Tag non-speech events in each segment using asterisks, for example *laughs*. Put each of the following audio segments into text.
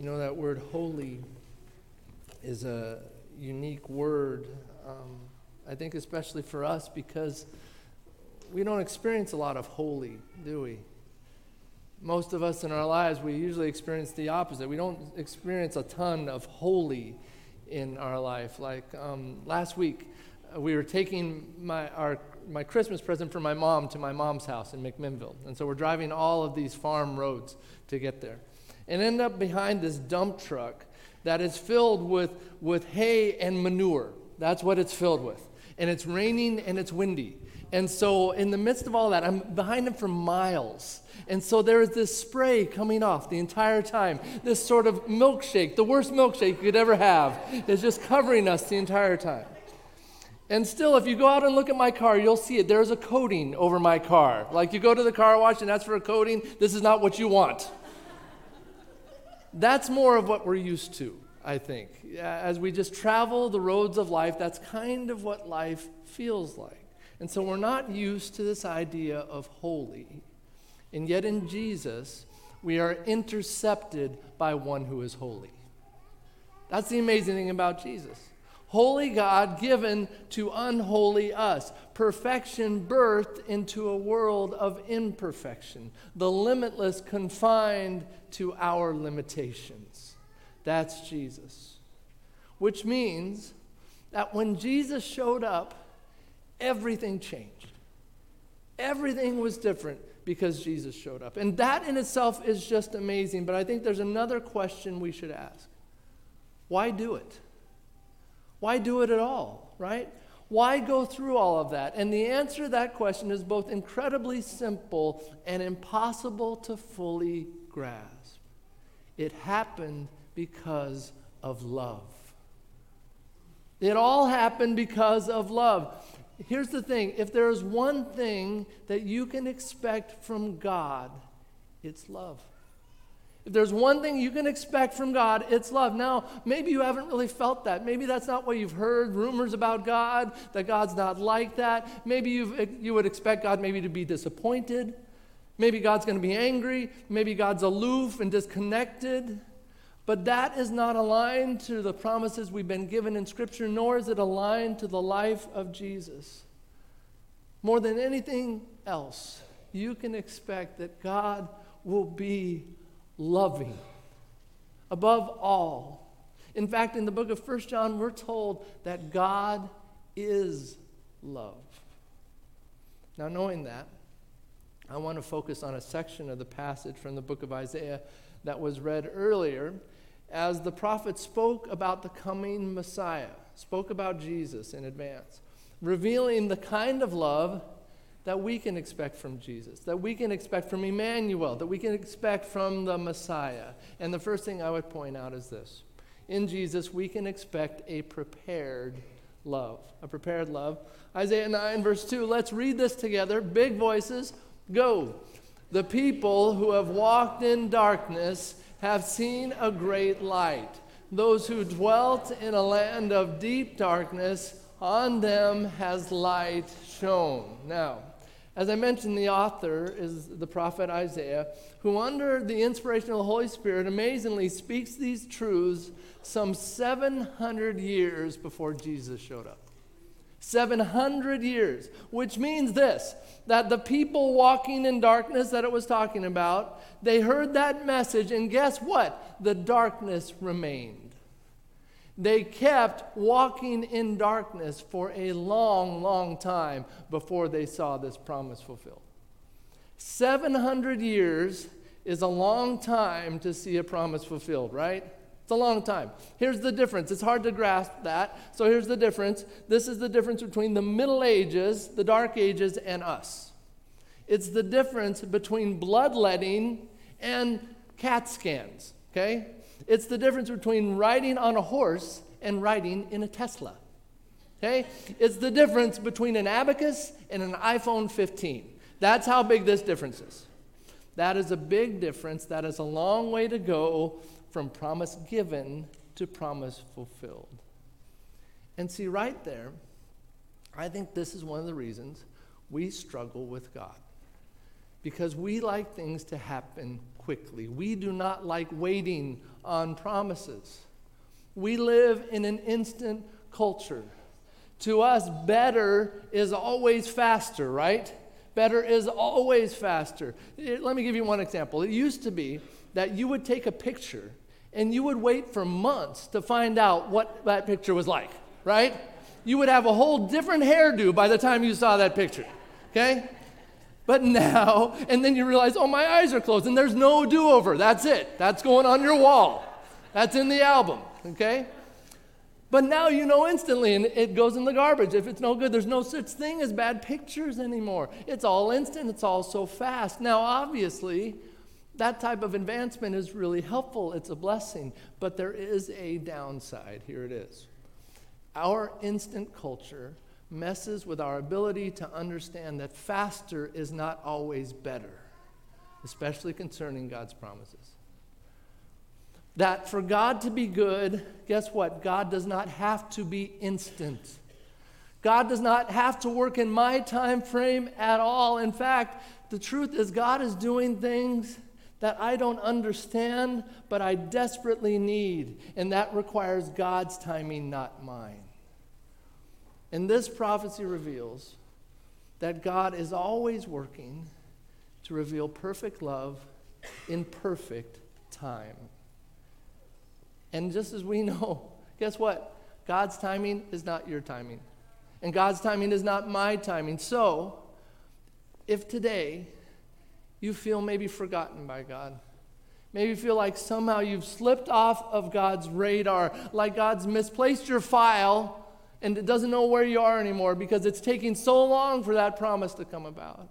You know, that word holy is a unique word, um, I think, especially for us, because we don't experience a lot of holy, do we? Most of us in our lives, we usually experience the opposite. We don't experience a ton of holy in our life. Like um, last week, uh, we were taking my, our, my Christmas present for my mom to my mom's house in McMinnville. And so we're driving all of these farm roads to get there. And end up behind this dump truck that is filled with, with hay and manure. That's what it's filled with. And it's raining and it's windy. And so, in the midst of all that, I'm behind him for miles. And so, there is this spray coming off the entire time. This sort of milkshake, the worst milkshake you could ever have, is just covering us the entire time. And still, if you go out and look at my car, you'll see it. There's a coating over my car. Like you go to the car wash and ask for a coating. This is not what you want. That's more of what we're used to, I think. As we just travel the roads of life, that's kind of what life feels like. And so we're not used to this idea of holy. And yet in Jesus, we are intercepted by one who is holy. That's the amazing thing about Jesus. Holy God given to unholy us. Perfection birthed into a world of imperfection. The limitless confined to our limitations. That's Jesus. Which means that when Jesus showed up, everything changed. Everything was different because Jesus showed up. And that in itself is just amazing. But I think there's another question we should ask why do it? Why do it at all, right? Why go through all of that? And the answer to that question is both incredibly simple and impossible to fully grasp. It happened because of love. It all happened because of love. Here's the thing if there is one thing that you can expect from God, it's love. If there's one thing you can expect from God, it's love. Now, maybe you haven't really felt that. Maybe that's not what you've heard rumors about God, that God's not like that. Maybe you you would expect God maybe to be disappointed. Maybe God's going to be angry. Maybe God's aloof and disconnected. But that is not aligned to the promises we've been given in Scripture, nor is it aligned to the life of Jesus. More than anything else, you can expect that God will be loving above all. In fact, in the book of First John, we're told that God is love. Now, knowing that, I want to focus on a section of the passage from the book of Isaiah that was read earlier as the prophet spoke about the coming Messiah, spoke about Jesus in advance, revealing the kind of love that we can expect from Jesus, that we can expect from Emmanuel, that we can expect from the Messiah. And the first thing I would point out is this in Jesus, we can expect a prepared love. A prepared love. Isaiah 9, verse 2. Let's read this together. Big voices. Go. The people who have walked in darkness have seen a great light. Those who dwelt in a land of deep darkness, on them has light shone. Now, as I mentioned, the author is the prophet Isaiah, who, under the inspiration of the Holy Spirit, amazingly speaks these truths some 700 years before Jesus showed up. 700 years, which means this that the people walking in darkness that it was talking about, they heard that message, and guess what? The darkness remained. They kept walking in darkness for a long, long time before they saw this promise fulfilled. 700 years is a long time to see a promise fulfilled, right? It's a long time. Here's the difference. It's hard to grasp that. So here's the difference. This is the difference between the Middle Ages, the Dark Ages, and us. It's the difference between bloodletting and CAT scans, okay? It's the difference between riding on a horse and riding in a Tesla. Okay? It's the difference between an abacus and an iPhone 15. That's how big this difference is. That is a big difference. That is a long way to go from promise given to promise fulfilled. And see, right there, I think this is one of the reasons we struggle with God. Because we like things to happen quickly. We do not like waiting on promises. We live in an instant culture. To us, better is always faster, right? Better is always faster. Eh, let me give you one example. It used to be that you would take a picture and you would wait for months to find out what that picture was like, right? You would have a whole different hairdo by the time you saw that picture, okay? But now, and then you realize, oh, my eyes are closed, and there's no do over. That's it. That's going on your wall. That's in the album, okay? But now you know instantly, and it goes in the garbage. If it's no good, there's no such thing as bad pictures anymore. It's all instant, it's all so fast. Now, obviously, that type of advancement is really helpful, it's a blessing, but there is a downside. Here it is. Our instant culture messes with our ability to understand that faster is not always better, especially concerning God's promises. That for God to be good, guess what? God does not have to be instant. God does not have to work in my time frame at all. In fact, the truth is, God is doing things that I don't understand, but I desperately need. And that requires God's timing, not mine. And this prophecy reveals that God is always working to reveal perfect love in perfect time. And just as we *laughs* know, guess what? God's timing is not your timing. And God's timing is not my timing. So, if today you feel maybe forgotten by God. Maybe feel like somehow you've slipped off of God's radar, like God's misplaced your file and it doesn't know where you are anymore because it's taking so long for that promise to come about.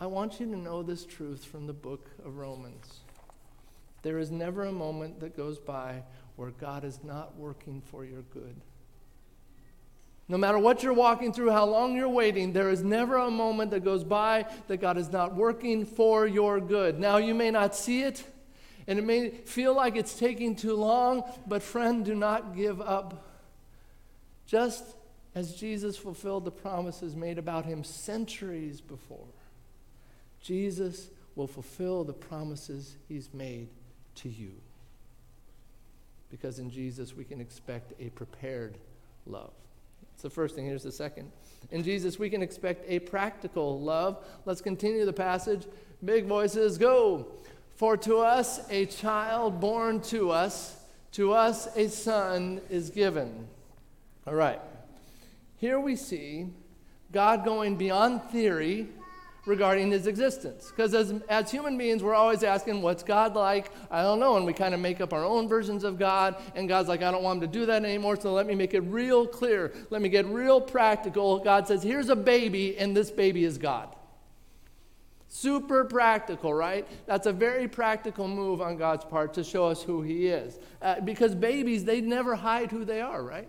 I want you to know this truth from the book of Romans. There is never a moment that goes by where God is not working for your good. No matter what you're walking through, how long you're waiting, there is never a moment that goes by that God is not working for your good. Now, you may not see it, and it may feel like it's taking too long, but friend, do not give up. Just as Jesus fulfilled the promises made about him centuries before, Jesus will fulfill the promises he's made to you. Because in Jesus, we can expect a prepared love. That's the first thing. Here's the second. In Jesus, we can expect a practical love. Let's continue the passage. Big voices, go. For to us a child born to us, to us a son is given. All right. Here we see God going beyond theory regarding his existence. Because as, as human beings, we're always asking, what's God like? I don't know. And we kind of make up our own versions of God. And God's like, I don't want him to do that anymore. So let me make it real clear. Let me get real practical. God says, here's a baby, and this baby is God. Super practical, right? That's a very practical move on God's part to show us who He is. Uh, because babies, they never hide who they are, right?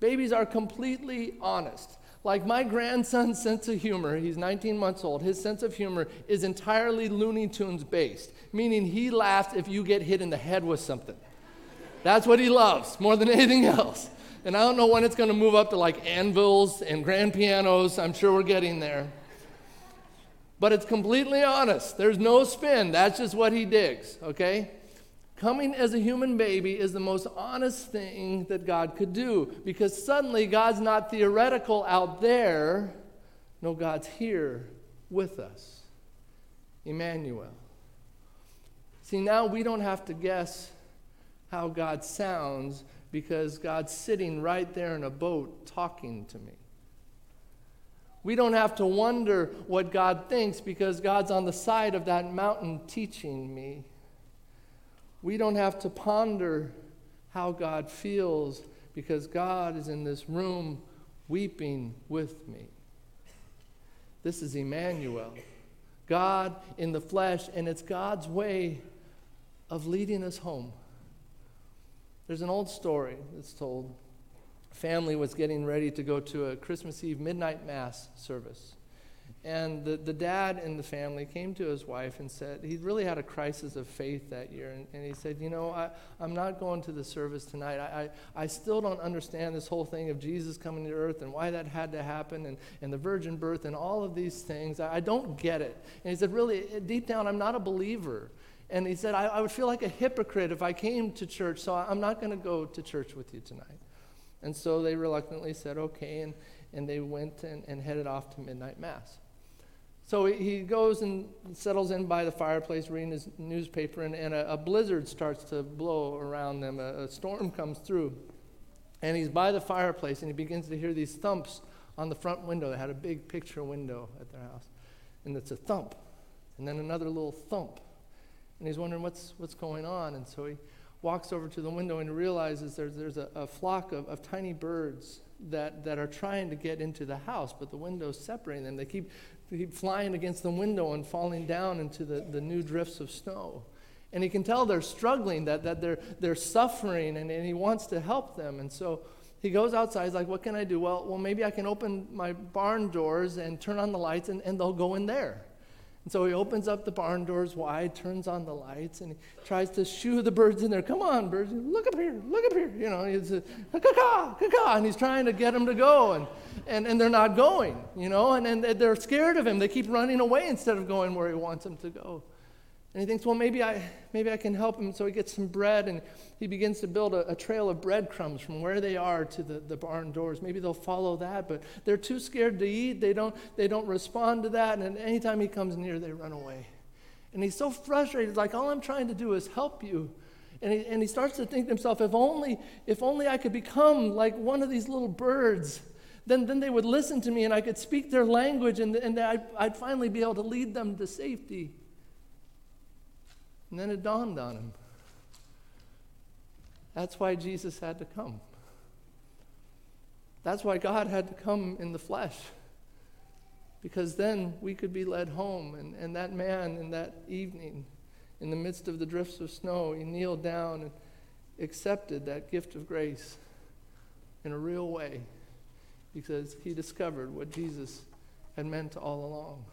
Babies are completely honest. Like my grandson's *laughs* sense of humor, he's 19 months old, his sense of humor is entirely Looney Tunes based, meaning he laughs if you get hit in the head with something. That's what he loves more than *laughs* anything else. And I don't know when it's going to move up to like anvils and grand pianos. I'm sure we're getting there. But it's completely honest. There's no spin. That's just what he digs, okay? Coming as a human baby is the most honest thing that God could do because suddenly God's not theoretical out there. No, God's here with us. Emmanuel. See, now we don't have to guess how God sounds because God's sitting right there in a boat talking to me. We don't have to wonder what God thinks because God's on the side of that mountain teaching me. We don't have to ponder how God feels because God is in this room weeping with me. This is Emmanuel, God in the flesh, and it's God's way of leading us home. There's an old story that's told. A family was getting ready to go to a Christmas Eve midnight mass service. And the, the dad in the family came to his wife and said, he really had a crisis of faith that year. And, and he said, You know, I, I'm not going to the service tonight. I, I, I still don't understand this whole thing of Jesus coming to earth and why that had to happen and, and the virgin birth and all of these things. I, I don't get it. And he said, Really, deep down, I'm not a believer. And he said, I, I would feel like a hypocrite if I came to church, so I'm not going to go to church with you tonight. And so they reluctantly said, okay, and, and they went and, and headed off to midnight mass. So he goes and settles in by the fireplace reading his newspaper, and, and a, a, blizzard starts to blow around them. A, a, storm comes through. And he's by the fireplace, and he begins to hear these thumps on the front window. They had a big picture window at their house. And it's a thump, and then another little thump. And he's wondering what's, what's going on. And so he walks over to the window and realizes there's, there's a, a flock of, of tiny birds that, that are trying to get into the house, but the window's separating them. They keep keep flying against the window and falling down into the, the new drifts of snow. And he can tell they're struggling, that, that they're, they're suffering, and, and he wants to help them. And so he goes outside. He's like, What can I do? Well, well, maybe I can open my barn doors and turn on the lights, and, and they'll go in there. And so he opens up the barn doors wide, turns on the lights, and he tries to shoo the birds in there. Come on, birds, look up here, look up here. You know, he's a caw, caw, and he's trying to get them to go, and, and, and they're not going, you know, and, and they're scared of him. They keep running away instead of going where he wants them to go. And he thinks, well, maybe I, maybe I can help him. So he gets some bread and he begins to build a, a trail of breadcrumbs from where they are to the, the barn doors. Maybe they'll follow that, but they're too scared to eat. They don't, they don't respond to that. And anytime he comes near, they run away. And he's so frustrated, like, all I'm trying to do is help you. And he, and he starts to think to himself, if only, if only I could become like one of these little birds, then, then they would listen to me and I could speak their language and, and I'd, I'd finally be able to lead them to safety. And then it dawned on him. That's why Jesus had to come. That's why God had to come in the flesh. Because then we could be led home. And, and that man in that evening, in the midst of the drifts of snow, he kneeled down and accepted that gift of grace in a real way because he discovered what Jesus had meant all along.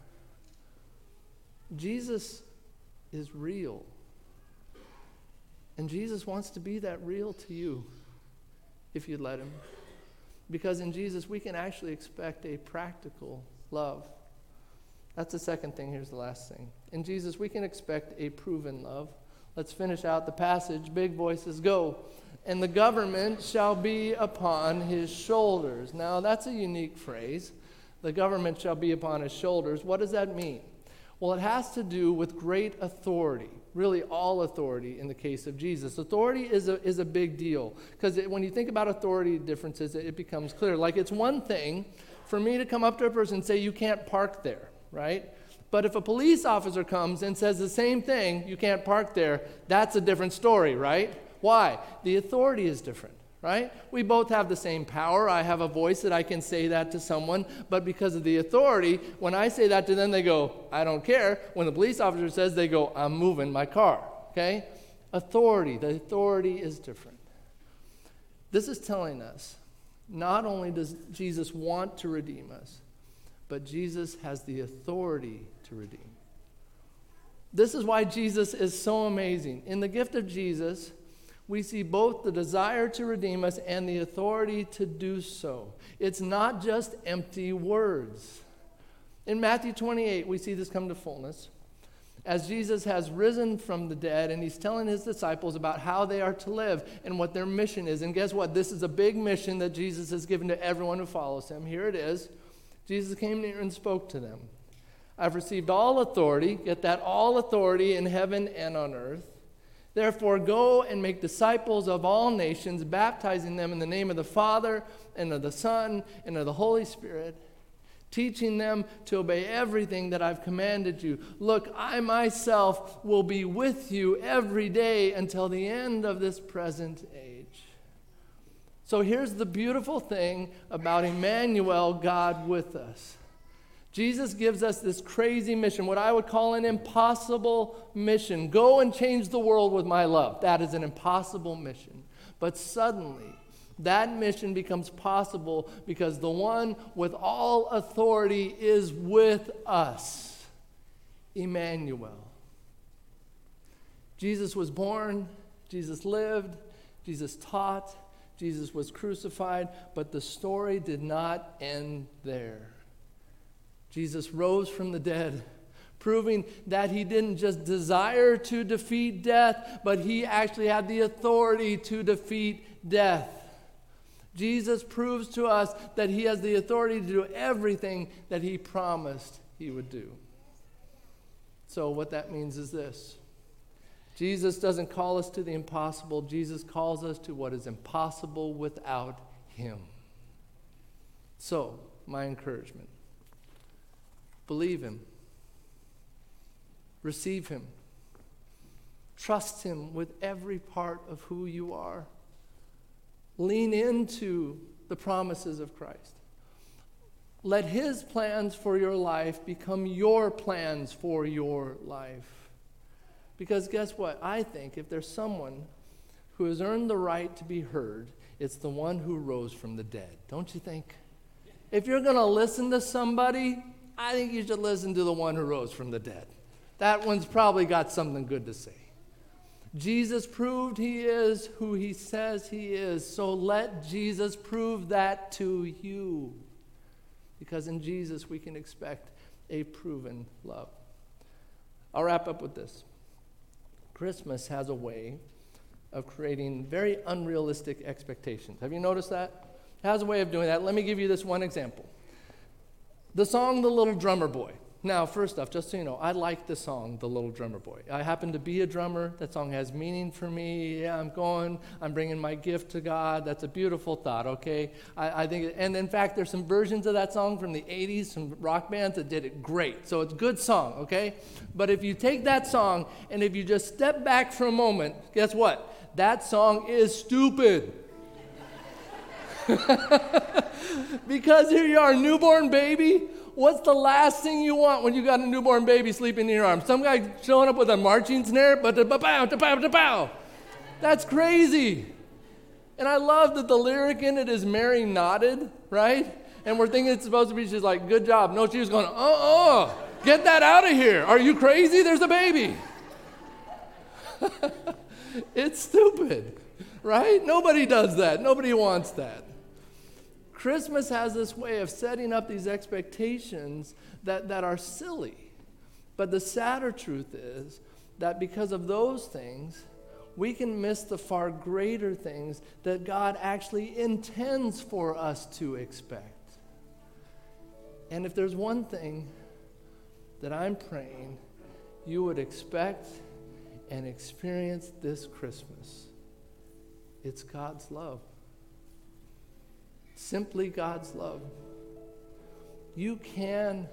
Jesus is real. And Jesus wants to be that real to you if you'd let him. Because in Jesus, we can actually expect a practical love. That's the second thing. Here's the last thing. In Jesus, we can expect a proven love. Let's finish out the passage. Big voices go. And the government shall be upon his shoulders. Now, that's a unique phrase. The government shall be upon his shoulders. What does that mean? Well, it has to do with great authority, really all authority in the case of Jesus. Authority is a, is a big deal because when you think about authority differences, it, it becomes clear. Like it's one thing for me to come up to a person and say, You can't park there, right? But if a police officer comes and says the same thing, you can't park there, that's a different story, right? Why? The authority is different right? We both have the same power. I have a voice that I can say that to someone, but because of the authority, when I say that to them, they go, I don't care. When the police officer says, they go, I'm moving my car, okay? Authority, the authority is different. This is telling us not only does Jesus want to redeem us, but Jesus has the authority to redeem. This is why Jesus is so amazing. In the gift of Jesus, we see both the desire to redeem us and the authority to do so. It's not just empty words. In Matthew 28, we see this come to fullness. As Jesus has risen from the dead and he's telling his disciples about how they are to live and what their mission is. And guess what? This is a big mission that Jesus has given to everyone who follows him. Here it is. Jesus came near and spoke to them. I've received all authority, get that, all authority in heaven and on earth. Therefore, go and make disciples of all nations, baptizing them in the name of the Father, and of the Son, and of the Holy Spirit, teaching them to obey everything that I've commanded you. Look, I myself will be with you every day until the end of this present age. So here's the beautiful thing about Emmanuel, God with us. Jesus gives us this crazy mission, what I would call an impossible mission. Go and change the world with my love. That is an impossible mission. But suddenly, that mission becomes possible because the one with all authority is with us Emmanuel. Jesus was born, Jesus lived, Jesus taught, Jesus was crucified, but the story did not end there. Jesus rose from the dead proving that he didn't just desire to defeat death, but he actually had the authority to defeat death. Jesus proves to us that he has the authority to do everything that he promised he would do. So, what that means is this Jesus doesn't call us to the impossible, Jesus calls us to what is impossible without him. So, my encouragement believe him, receive him, trust him with every part of who you are. Lean into the promises of Christ. Let His plans for your life become your plans for your life. Because guess what? I think if there's someone who has earned the right to be heard, it's the one who rose from the dead. Don't you think? If you're going to listen to somebody, I think you should listen to the one who rose from the dead. That one's probably got something good to say. Jesus proved he is who he says he is. So let Jesus prove that to you. Because in Jesus we can expect a proven love. I'll wrap up with this Christmas has a way of creating very unrealistic expectations. Have you noticed that? It has a way of doing that. Let me give you this one example. The song The Little Drummer Boy. Now, first off, just so you know, I like the song, The Little Drummer Boy. I happen to be a drummer. That song has meaning for me. Yeah, I'm going, I'm bringing my gift to God. That's a beautiful thought, okay? I, I think, and in fact, there's some versions of that song from the 80s, some rock bands that did it great. So it's a good song, okay? But if you take that song and if you just step back for a moment, guess what? That song is stupid. *laughs* because here you are, newborn baby what's the last thing you want when you got a newborn baby sleeping in your arms? Some guy showing up with a marching snare, but da da da. That's crazy. And I love that the lyric in it is Mary nodded, right? And we're thinking it's supposed to be, she's like, good job. No, she was going, uh uh, get that out of here. Are you crazy? There's a baby. *laughs* it's stupid, right? Nobody does that. Nobody wants that. Christmas has this way of setting up these expectations that, that are silly. But the sadder truth is that because of those things, we can miss the far greater things that God actually intends for us to expect. And if there's one thing that I'm praying you would expect and experience this Christmas, it's God's love. Simply God's love. You can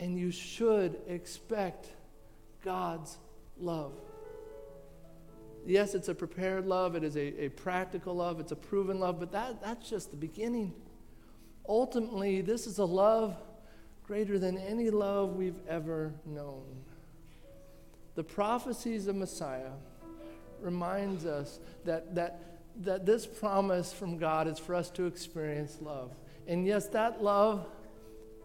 and you should expect God's love. Yes, it's a prepared love, it is a, a practical love, it's a proven love, but that, that's just the beginning. Ultimately, this is a love greater than any love we've ever known. The prophecies of Messiah reminds us that, that that this promise from God is for us to experience love. And yes, that love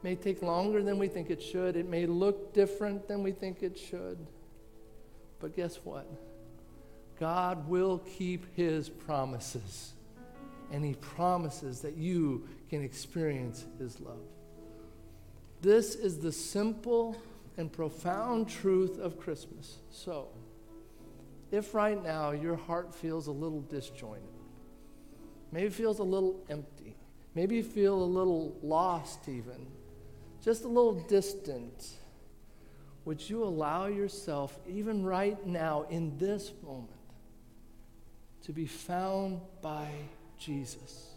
may take longer than we think it should, it may look different than we think it should. But guess what? God will keep his promises. And he promises that you can experience his love. This is the simple and profound truth of Christmas. So, if right now your heart feels a little disjointed, maybe feels a little empty, maybe you feel a little lost even, just a little distant, would you allow yourself, even right now in this moment, to be found by Jesus?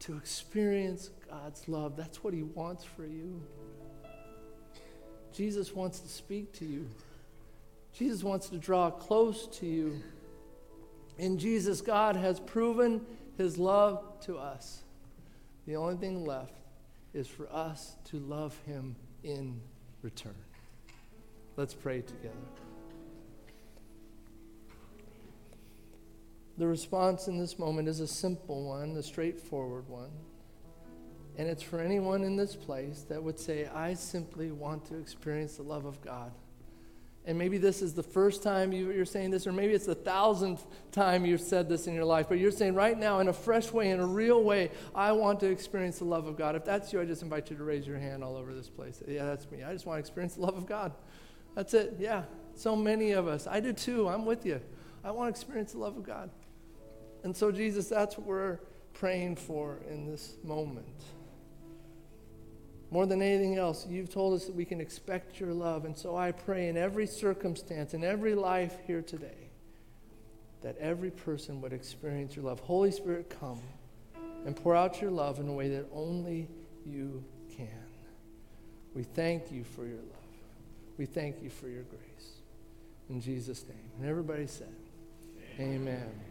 To experience God's love. That's what He wants for you. Jesus wants to speak to you. Jesus wants to draw close to you. In Jesus, God has proven his love to us. The only thing left is for us to love him in return. Let's pray together. The response in this moment is a simple one, a straightforward one. And it's for anyone in this place that would say, I simply want to experience the love of God. And maybe this is the first time you, are saying this, or maybe it's the thousandth time you've said this in your life, but you're saying right now, in a fresh way, in a real way, I want to experience the love of God. If that's you, I just invite you to raise your hand all over this place. Yeah, that's me. I just want to experience the love of God. That's it. Yeah. So many of us. I do too. I'm with you. I want to experience the love of God. And so, Jesus, that's what we're praying for in this moment. More than anything else, you've told us that we can expect your love. And so I pray in every circumstance, in every life here today, that every person would experience your love. Holy Spirit, come and pour out your love in a way that only you can. We thank you for your love. We thank you for your grace. In Jesus' name. And everybody said, Amen. Amen.